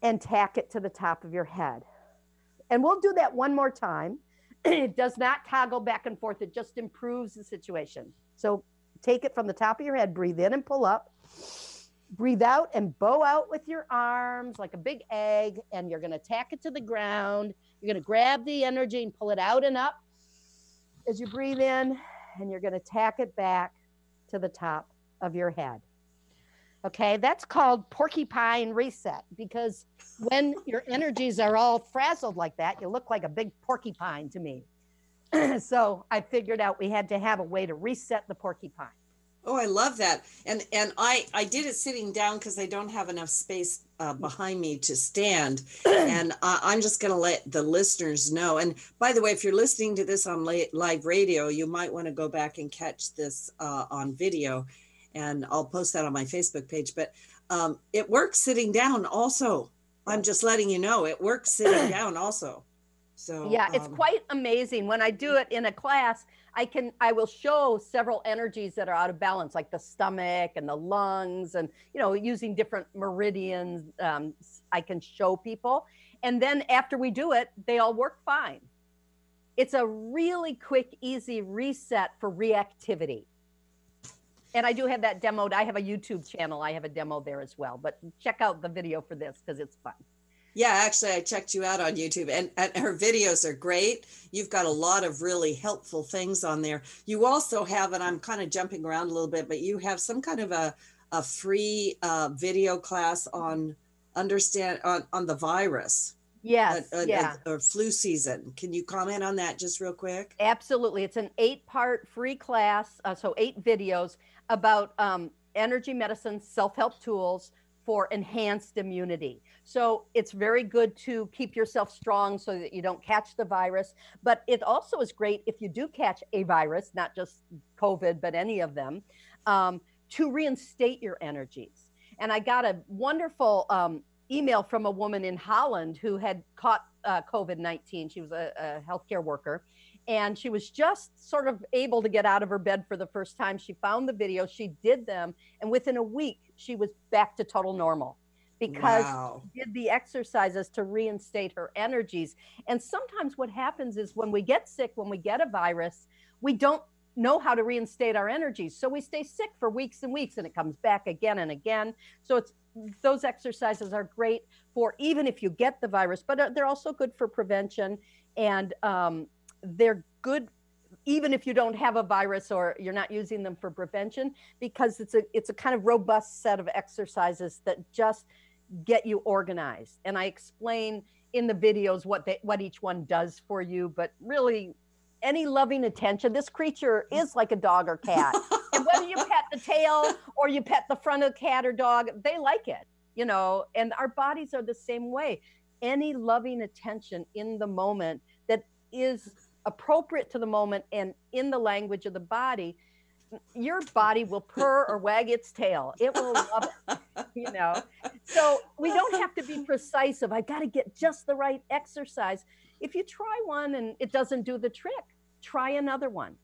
and tack it to the top of your head. And we'll do that one more time. [clears throat] it does not toggle back and forth, it just improves the situation. So take it from the top of your head, breathe in and pull up. Breathe out and bow out with your arms like a big egg, and you're going to tack it to the ground. You're going to grab the energy and pull it out and up as you breathe in, and you're going to tack it back to the top of your head. Okay, that's called porcupine reset because when your energies are all frazzled like that, you look like a big porcupine to me. [clears throat] so I figured out we had to have a way to reset the porcupine. Oh, I love that. And and I I did it sitting down because I don't have enough space uh, behind me to stand. [clears throat] and I, I'm just going to let the listeners know. And by the way, if you're listening to this on live radio, you might want to go back and catch this uh, on video. And I'll post that on my Facebook page. But um, it works sitting down also. I'm just letting you know it works sitting [clears throat] down also. So yeah it's um, quite amazing when i do it in a class i can i will show several energies that are out of balance like the stomach and the lungs and you know using different meridians um, i can show people. And then after we do it they all work fine. It's a really quick easy reset for reactivity. And i do have that demoed. I have a youtube channel. I have a demo there as well but check out the video for this because it's fun Yeah, actually, I checked you out on YouTube, and, and her videos are great. You've got a lot of really helpful things on there. You also have, and I'm kind of jumping around a little bit, but you have some kind of a, a free uh, video class on understand on, on the virus yes uh, uh, yeah uh, or flu season. Can you comment on that just real quick? Absolutely. It's an eight part free class, uh, so eight videos about um, energy medicine, self help tools for enhanced immunity. So it's very good to keep yourself strong so that you don't catch the virus. But it also is great if you do catch a virus, not just COVID, but any of them, um, to reinstate your energies. And I got a wonderful um, email from a woman in Holland who had caught uh, COVID 19. She was a, a healthcare worker and she was just sort of able to get out of her bed for the first time. She found the video, she did them, and within a week, she was back to total normal because Wow. she did the exercises to reinstate her energies. And sometimes what happens is when we get sick, when we get a virus, we don't know how to reinstate our energies. So we stay sick for weeks and weeks and it comes back again and again. So it's those exercises are great for even if you get the virus, but uh, they're also good for prevention and um, they're good even if you don't have a virus or you're not using them for prevention because it's a it's a kind of robust set of exercises that just get you organized. And i explain in the videos what they what each one does for you but really any loving attention this creature is like a dog or cat. [laughs] And whether you pet the tail or you pet the front of the cat or dog they like it you know? And our bodies are the same way. Any loving attention in the moment that is appropriate to the moment and in the language of the body your body will purr or wag its tail it will love it you know so we don't have to be precise of i got to get just the right exercise if you try one and it doesn't do the trick try another one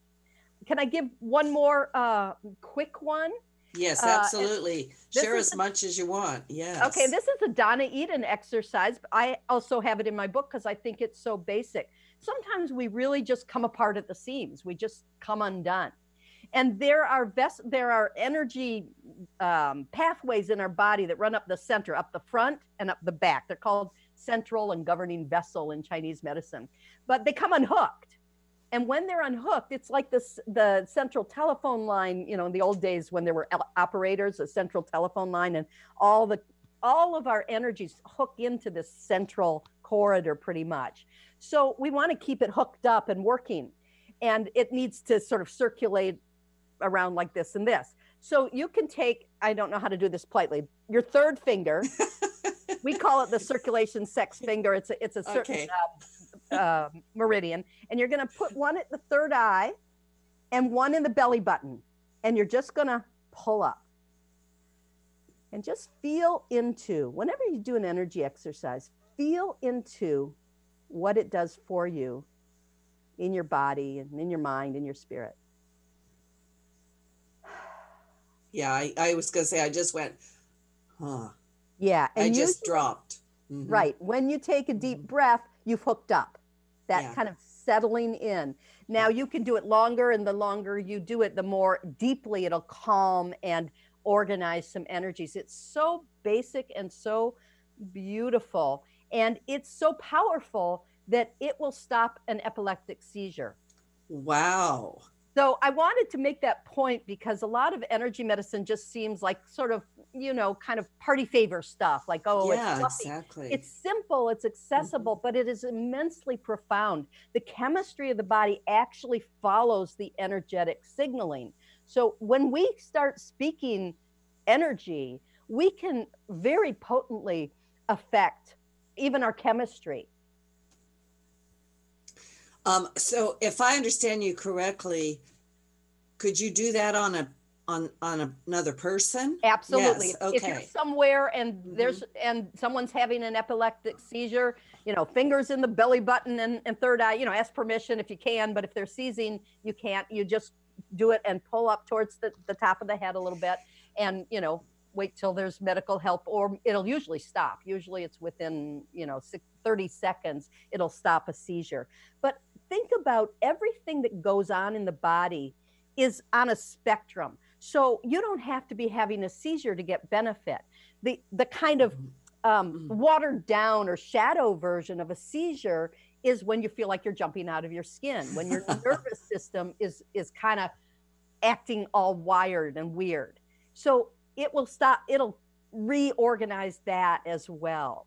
can i give one more uh, quick one Yes, Uh, absolutely. this Share as the- much as you want. Yes. Okay, this is a Donna Eden exercise. but I also have it in my book because I think it's so basic. Sometimes we really just come apart at the seams. We just come undone. And there are ves- there are energy um, pathways in our body that run up the center, up the front, and up the back. They're called central and governing vessel in Chinese medicine, but they come unhooked. And when they're unhooked, it's like this the central telephone line. You know, in the old days when there were operators, a central telephone line, and all the all of our energies hook into this central corridor pretty much. So we want to keep it hooked up and working. And it needs to sort of circulate around like this and this. So you can take, I don't know how to do this politely, your third finger. [laughs] we call it the circulation sex finger. It's a, it's a certain Okay. uh, uh, meridian. And you're going to put one at the third eye and one in the belly button. And you're just going to pull up and just feel into whenever you do an energy exercise feel into what it does for you in your body and in your mind and your spirit [sighs] Yeah, I, I was gonna say I just went, huh. yeah I and just usually- dropped. Mhm. right when you take a deep breath you've hooked up that Yeah. kind of settling in now you can do it longer and the longer you do it the more deeply it'll calm and organize some energies it's so basic and so beautiful and it's so powerful that it will stop an epileptic seizure Wow. So I wanted to make that point because a lot of energy medicine just seems like sort of, you know, kind of party favor stuff. Like, oh, yeah, it's fluffy. exactly. It's simple, it's accessible, but it is immensely profound. The chemistry of the body actually follows the energetic signaling. So when we start speaking energy, we can very potently affect even our chemistry. Um, so if I understand you correctly, could you do that on a on on another person? Absolutely. Yes, If- If you're okay. somewhere and Mhm. there's and someone's having an epileptic seizure, you know, fingers in the belly button and, and third eye, you know, ask permission if you can, but if they're seizing, you can't. You just do it and pull up towards the, the top of the head a little bit and, you know, wait till there's medical help or it'll usually stop. Usually it's within, you know, 30 seconds, it'll stop a seizure. But think about everything that goes on in the body is on a spectrum. So you don't have to be having a seizure to get benefit. The the kind of um, Mhm. watered down or shadow version of a seizure is when you feel like you're jumping out of your skin, when your [laughs] nervous system is is kind of acting all wired and weird. So it will stop. It'll reorganize that as well.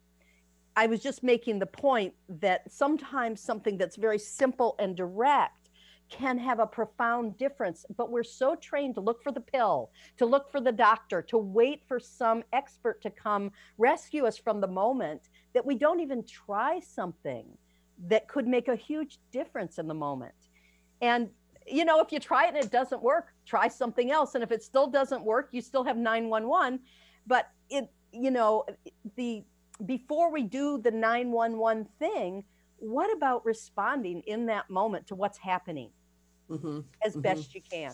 I was just making the point that sometimes something that's very simple and direct can have a profound difference, but we're so trained to look for the pill, to look for the doctor, to wait for some expert to come rescue us from the moment that we don't even try something that could make a huge difference in the moment. And you know, if you try it and it doesn't work, try something else. And if it still doesn't work, you still have 911. But it, you know, the before we do the 911 thing, what about responding in that moment to what's happening Mm-hmm. as Mhm. best you can?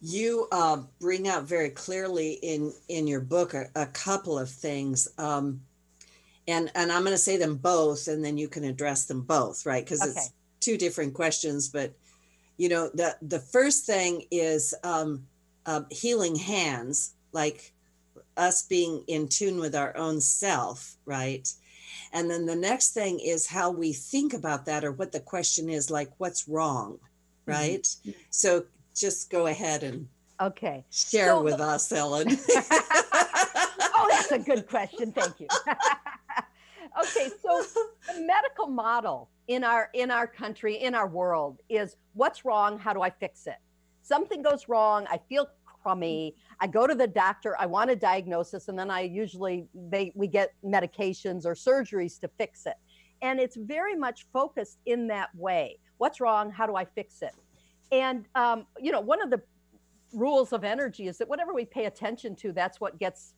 You uh, bring out very clearly in in your book a, a couple of things, um, and and I'm going to say them both, and then you can address them both, right? Because Okay. it's two different questions, but you know the the first thing is um, uh, healing hands, like us being in tune with our own self, right? And then the next thing is how we think about that, or what the question is, like what's wrong, right? So just go ahead and Okay. share So with the- us, Ellen. [laughs] oh, that's a good question. Thank you. [laughs] okay, so the medical model in our in our country, in our world, is what's wrong? How do I fix it? Something goes wrong. I feel crummy. I go to the doctor. I want a diagnosis, and then I usually they we get medications or surgeries to fix it. And it's very much focused in that way. What's wrong? How do I fix it? And um, you know, one of the rules of energy is that whatever we pay attention to, that's what gets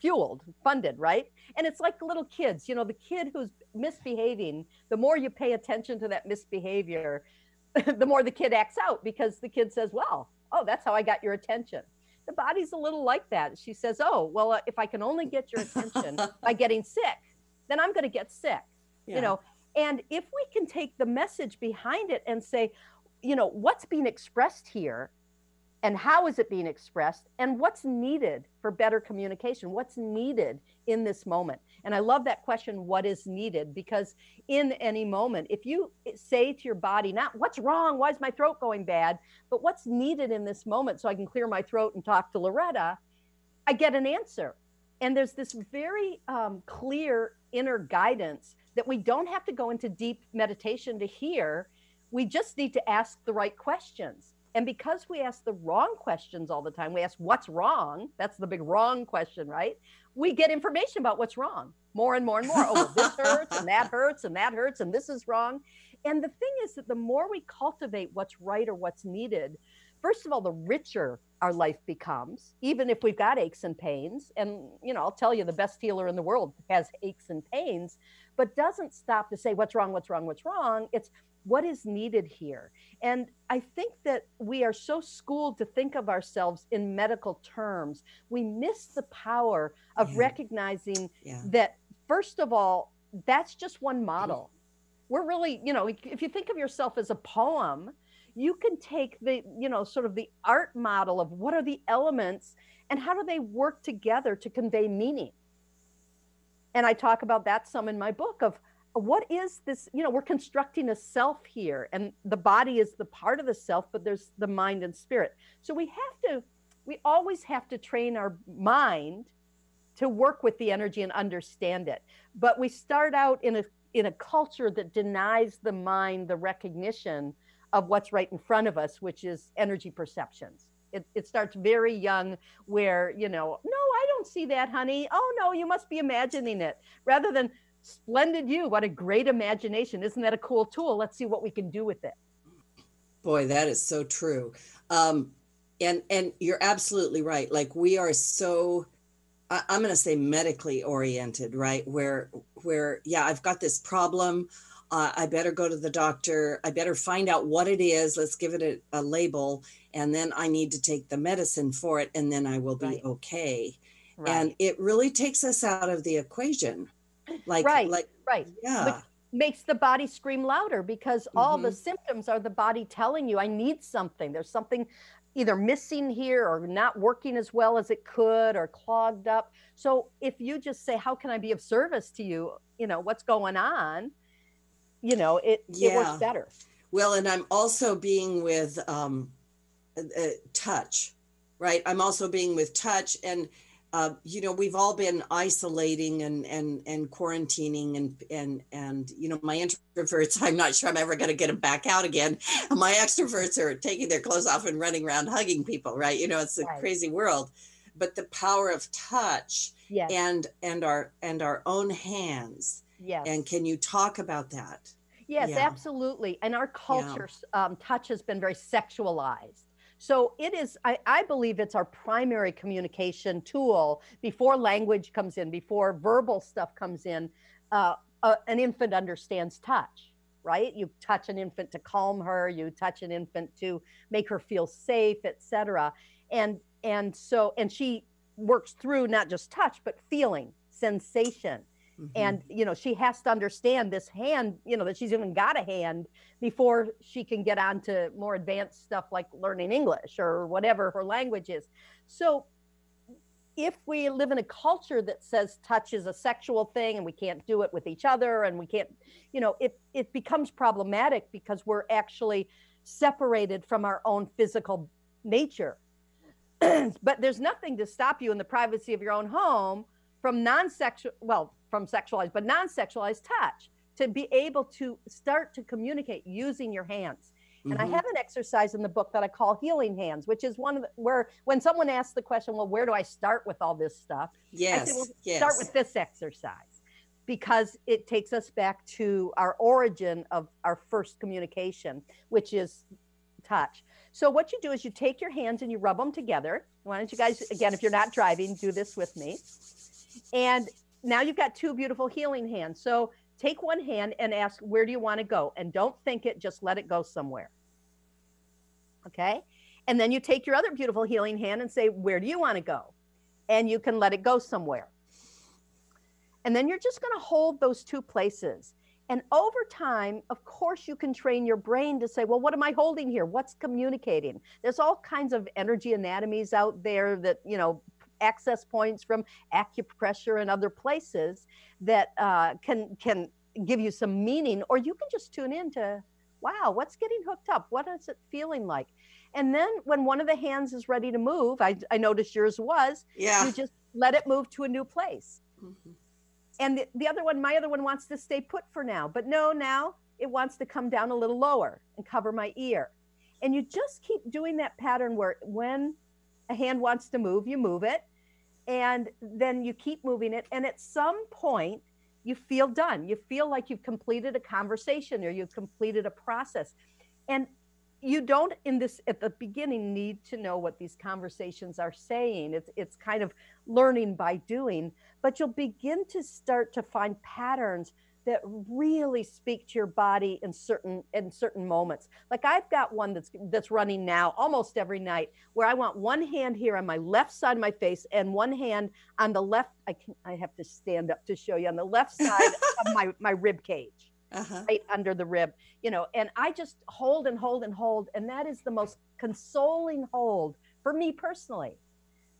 fueled, funded, right? And it's like little kids, you know, the kid who's misbehaving, the more you pay attention to that misbehavior, [laughs] the more the kid acts out because the kid says, well, oh, that's how I got your attention. The body's a little like that. She says, oh, well, uh, if I can only get your attention [laughs] by getting sick, then I'm going to get sick you know and if we can take the message behind it and say you know what's being expressed here and how is it being expressed and what's needed for better communication what's needed in this moment? And i love that question what is needed? Because in any moment if you say to your body not what's wrong? Why is my throat going bad? But what's needed in this moment so i can clear my throat and talk to loretta i get an answer. And there's this very um, clear inner guidance that we don't have to go into deep meditation to hear. We just need to ask the right questions. And because we ask the wrong questions all the time, we ask what's wrong. That's the big wrong question, right? We get information about what's wrong more and more and more. Oh, this [laughs] hurts and that hurts and that hurts and this is wrong. And the thing is that the more we cultivate what's right or what's needed, first of all, the richer our life becomes, even if we've got aches and pains. And, you know, I'll tell you, the best healer in the world has aches and pains, but doesn't stop to say, what's wrong, what's wrong, what's wrong. It's what is needed here. And I think that we are so schooled to think of ourselves in medical terms. We miss the power of Yeah. recognizing yeah. that, first of all, that's just one model. Mm-hmm. We're really, you know, if you think of yourself as a poem, you can take the, you know, sort of the art model of what are the elements and how do they work together to convey meaning. And I talk about that some in my book of what is this, you know, we're constructing a self here and the body is the part of the self, but there's the mind and spirit. So we have to, we always have to train our mind to work with the energy and understand it. But we start out in a in a culture that denies the mind the recognition of what's right in front of us, which is energy perceptions. It, it starts very young, where, you know, no, I don't see that, honey. Oh, no, you must be imagining it. Rather than, splendid you, what a great imagination. Isn't that a cool tool? Let's see what we can do with it. Boy, that is so true. Um, and and you're absolutely right. Like we are so I, I'm going to say medically oriented, right? Where where yeah, I've got this problem. Uh, I better go to the doctor. I better find out what it is. Let's give it a, a label, and then I need to take the medicine for it, and then I will be Right. okay. Right. And it really takes us out of the equation. Like Right. like right. yeah. Which makes the body scream louder because all the Mhm. symptoms are the body telling you i need something there's something either missing here or not working as well as it could or clogged up so if you just say how can i be of service to you you know what's going on you know it it works better Well, and I'm also being with um, uh, uh, touch, right? I'm also being with touch, and uh, you know, we've all been isolating and and and quarantining, and and and you know, my introverts, [laughs] I'm not sure I'm ever going to get them back out again. [laughs] My extroverts are taking their clothes off and running around hugging people, right? You know, it's a Right. crazy world, but the power of touch yes and and our and our own hands. yes And can you talk about that? Yes, Yeah. absolutely. And our culture, um, touch has been very sexualized. So it is, I, I believe it's our primary communication tool before language comes in, before verbal stuff comes in. Uh, uh, an infant understands touch, right? You touch an infant to calm her, you touch an infant to make her feel safe, etc. And and so and she works through not just touch but feeling, sensation Mhm. and you know she has to understand this hand you know that she's even got a hand before she can get on to more advanced stuff like learning english or whatever her language is so if we live in a culture that says touch is a sexual thing and we can't do it with each other and we can't you know it it becomes problematic because we're actually separated from our own physical nature [clears throat] but there's nothing to stop you in the privacy of your own home from non-sexual well from sexualized but non-sexualized touch to be able to start to communicate using your hands and i Mhm. have an exercise in the book that i call healing hands which is one of the, where when someone asks the question well where do i start with all this stuff yes, I say, well, yes. start with this exercise because it takes us back to our origin of our first communication, which is touch. So, what you do is you take your hands and you rub them together. Why don't you guys, again, if you're not driving, do this with me. And now you've got two beautiful healing hands. So, take one hand and ask, Where do you want to go? And don't think it, just let it go somewhere. Okay. And then you take your other beautiful healing hand and say, Where do you want to go? And you can let it go somewhere. And then you're just going to hold those two places. And over time, of course, you can train your brain to say, well, what am I holding here? What's communicating? There's all kinds of energy anatomies out there that, you know, access points from acupressure and other places that uh, can can give you some meaning, or you can just tune in to, wow, what's getting hooked up? What is it feeling like? And then when one of the hands is ready to move, I, I noticed yours was, yeah. you just let it move to a new place Mhm. and the, the other one my other one wants to stay put for now but no now it wants to come down a little lower and cover my ear and you just keep doing that pattern where when a hand wants to move you move it. And then you keep moving it. And at some point you feel done. You feel like you've completed a conversation or you've completed a process. And you don't in this at the beginning need to know what these conversations are saying. It's it's kind of learning by doing but you'll begin to start to find patterns that really speak to your body in certain in certain moments like i've got one that's that's running now almost every night where i want one hand here on my left side of my face and one hand on the left i can i have to stand up to show you on the left [laughs] side of my my rib cage Uh-huh. right under the rib, you know, and I just hold and hold and hold. And that is the most consoling hold for me personally.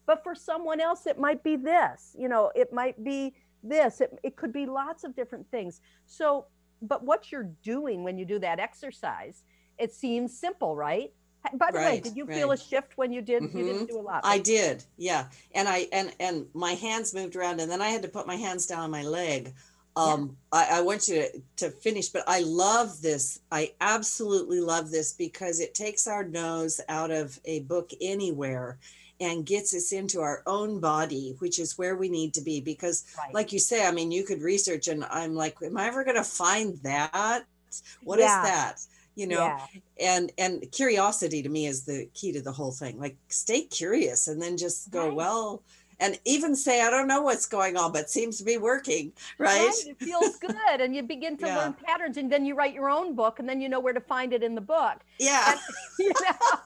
But for someone else, it might be this, you know, it might be this, it, it could be lots of different things. So, but what you're doing when you do that exercise, it seems simple, right? By the way, did you feel a shift when you did? You Mhm. didn't do a lot. I did, yeah. And I and and my hands moved around, and then I had to put my hands down on my leg. Um, I, I want you to, to finish, but I love this. I absolutely love this because it takes our nose out of a book anywhere and gets us into our own body, which is where we need to be. Because, Right. like you say, I mean, you could research, and I'm like, am I ever going to find that? What is Yeah. that? You know, yeah. and and curiosity to me is the key to the whole thing like stay curious and then just go Right. well and even say i don't know what's going on but seems to be working right, It feels good. And you begin to Yeah. learn patterns. And then you write your own book, and then you know where to find it in the book. yeah And, [laughs] you know,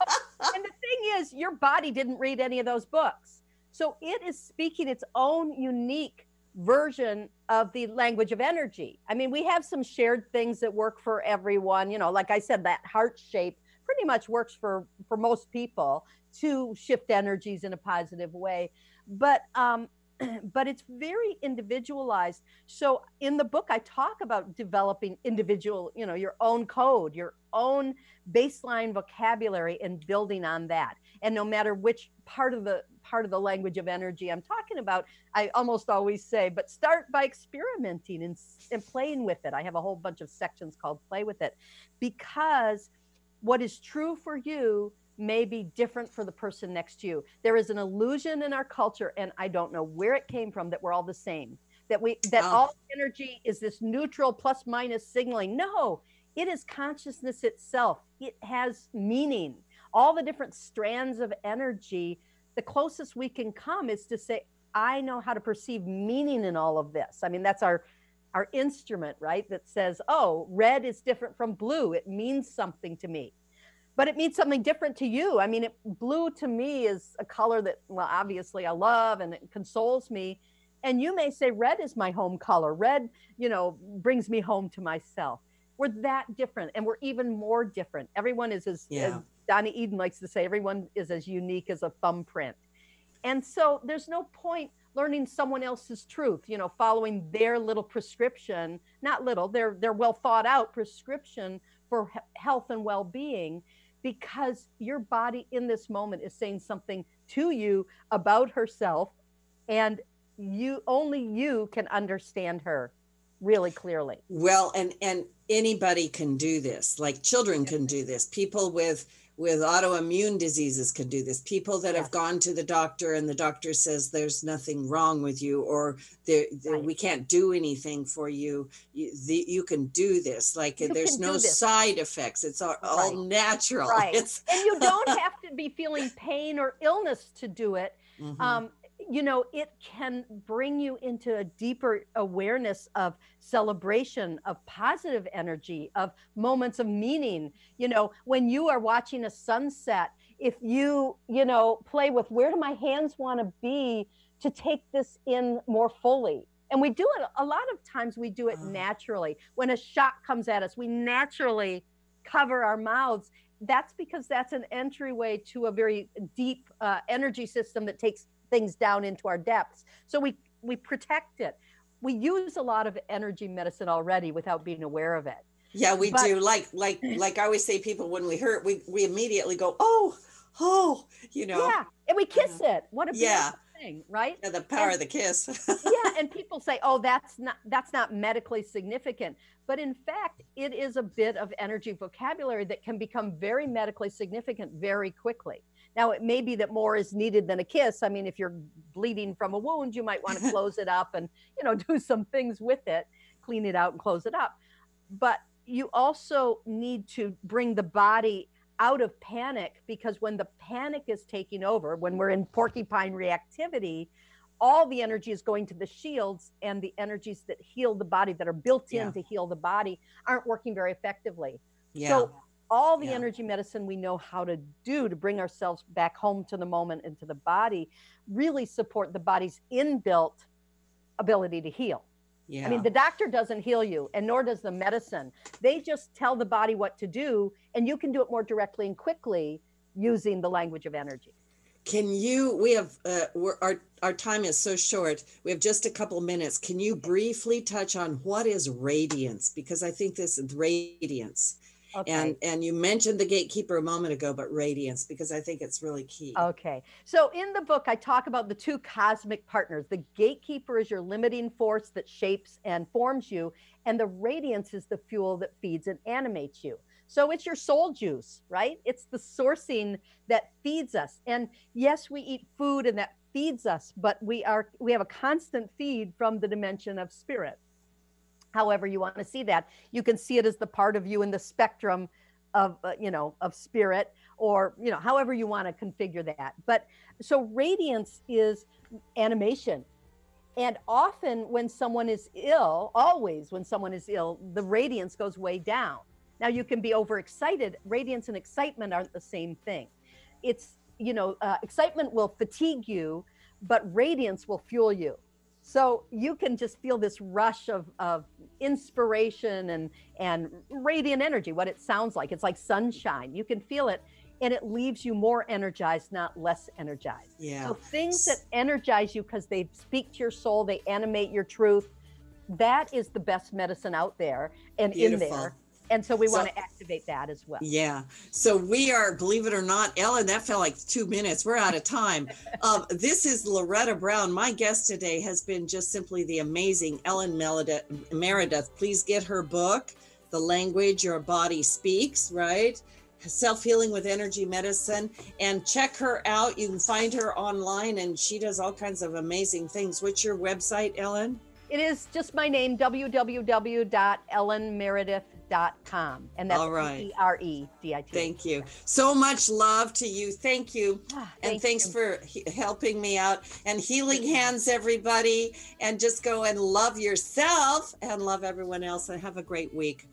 and the thing is, your body didn't read any of those books. So it is speaking its own unique version of the language of energy. I mean, we have some shared things that work for everyone. You know, like I said, that heart shape pretty much works for for most people to shift energies in a positive way. But um, [clears throat] but it's very individualized. So in the book, I talk about developing individual, you know, your own code, your own baseline vocabulary, and building on that. And no matter which part of the part of the language of energy I'm talking about, I almost always say, but start by experimenting and, and playing with it. I have a whole bunch of sections called "Play with It," because what is true for you may be different for the person next to you. There is an illusion in our culture, and I don't know where it came from that we're all the same. That we that Oh. all energy is this neutral plus minus signaling. No, it is consciousness itself. It has meaning. All the different strands of energy, the closest we can come is to say, I know how to perceive meaning in all of this. I mean, that's our our instrument, right? That says, oh, red is different from blue. It means something to me. But it means something different to you. I mean, it, blue to me is a color that, well, obviously I love and it consoles me. And you may say red is my home color. Red, you know, brings me home to myself. We're that different and we're even more different. Everyone is as, Yeah. as Donna Eden likes to say, everyone is as unique as a thumbprint. And so there's no point learning someone else's truth, you know, following their little prescription, not little, their their well thought out prescription for health and well-being because your body in this moment is saying something to you about herself and you only you can understand her really clearly. Well, and and anybody can do this. Like children can do this. People with with autoimmune diseases can do this. People that have gone to the doctor and the doctor says there's nothing wrong with you or Right. we can't do anything for you. You, the, you can do this. Like You there's no side effects. It's all, all Right. natural. [laughs] Right. It's And you don't [laughs] have to be feeling pain or illness to do it. Mhm. um, you know, it can bring you into a deeper awareness of celebration, of positive energy, of moments of meaning. You know, when you are watching a sunset, if you, you know, play with where do my hands want to be to take this in more fully. And we do it a lot of times, we do it Uh. naturally. When a shot comes at us, we naturally cover our mouths that's because that's an entryway to a very deep uh, energy system that takes things down into our depths. So we we protect it. We use a lot of energy medicine already without being aware of it. Yeah, we But- do. Like like mm. like I always say, people when we hurt, we we immediately go, oh, oh, you know, Yeah, and we kiss uh-huh. it. What a Yeah. thing, right? yeah, the power of the kiss. [laughs] yeah, and people say, "Oh, that's not that's not medically significant," but in fact, it is a bit of energy vocabulary that can become very medically significant very quickly. Now, it may be that more is needed than a kiss. I mean, if you're bleeding from a wound, you might want to [laughs] close it up and you know [laughs] do some things with it, clean it out and close it up. But you also need to bring the body out of panic because when the panic is taking over, when we're in porcupine reactivity, all the energy is going to the shields and the energies that heal the body that are built in Yeah. to heal the body aren't working very effectively. yeah. So all the Yeah. energy medicine we know how to do to bring ourselves back home to the moment and to the body really support the body's inbuilt ability to heal. yeah. I mean, the doctor doesn't heal you, and nor does the medicine. They just tell the body what to do, and you can do it more directly and quickly using the language of energy. Can you? We have uh, we're, our our time is so short. We have just a couple minutes. Can you briefly touch on what is radiance? Because I think this is radiance, Okay. and and you mentioned the gatekeeper a moment ago, but radiance because I think it's really key. Okay. So in the book, I talk about the two cosmic partners. The gatekeeper is your limiting force that shapes and forms you, and the radiance is the fuel that feeds and animates you. So it's your soul juice, right? It's the sourcing that feeds us. And yes, we eat food and that feeds us, but we are we have a constant feed from the dimension of spirit. However, you want to see that, you can see it as the part of you in the spectrum of uh, you know of spirit or you know however you want to configure that. But so radiance is animation. And often when someone is ill always when someone is ill the radiance goes way down. Now you can be overexcited. Radiance and excitement aren't the same thing. It's you know uh, excitement will fatigue you but radiance will fuel you so you can just feel this rush of, of inspiration and and radiant energy what it sounds like it's like sunshine you can feel it and it leaves you more energized not less energized Yeah. so things that energize you because they speak to your soul they animate your truth that is the best medicine out there and in Beautiful. there and so we So- want to activate that as well Yeah. So we are, believe it or not, Ellen, that felt like two minutes. We're out of time. [laughs] um, this is Loretta Brown. My guest today has been just simply the amazing Ellen Meredith. Meredith. Please get her book, The Language Your Body Speaks, right? Self Healing with Energy Medicine. And check her out. You can find her online, and she does all kinds of amazing things. What's your website, Ellen? It is just my name, www.ellenmeredith.com. P-E-R-E-D-I-T. And that's All right. P-E-R-E-D-I-T. Thank you. So much love to you. Thank you. Ah, and thanks you. for he- helping me out and healing hands, everybody. And just go and love yourself and love everyone else and have a great week.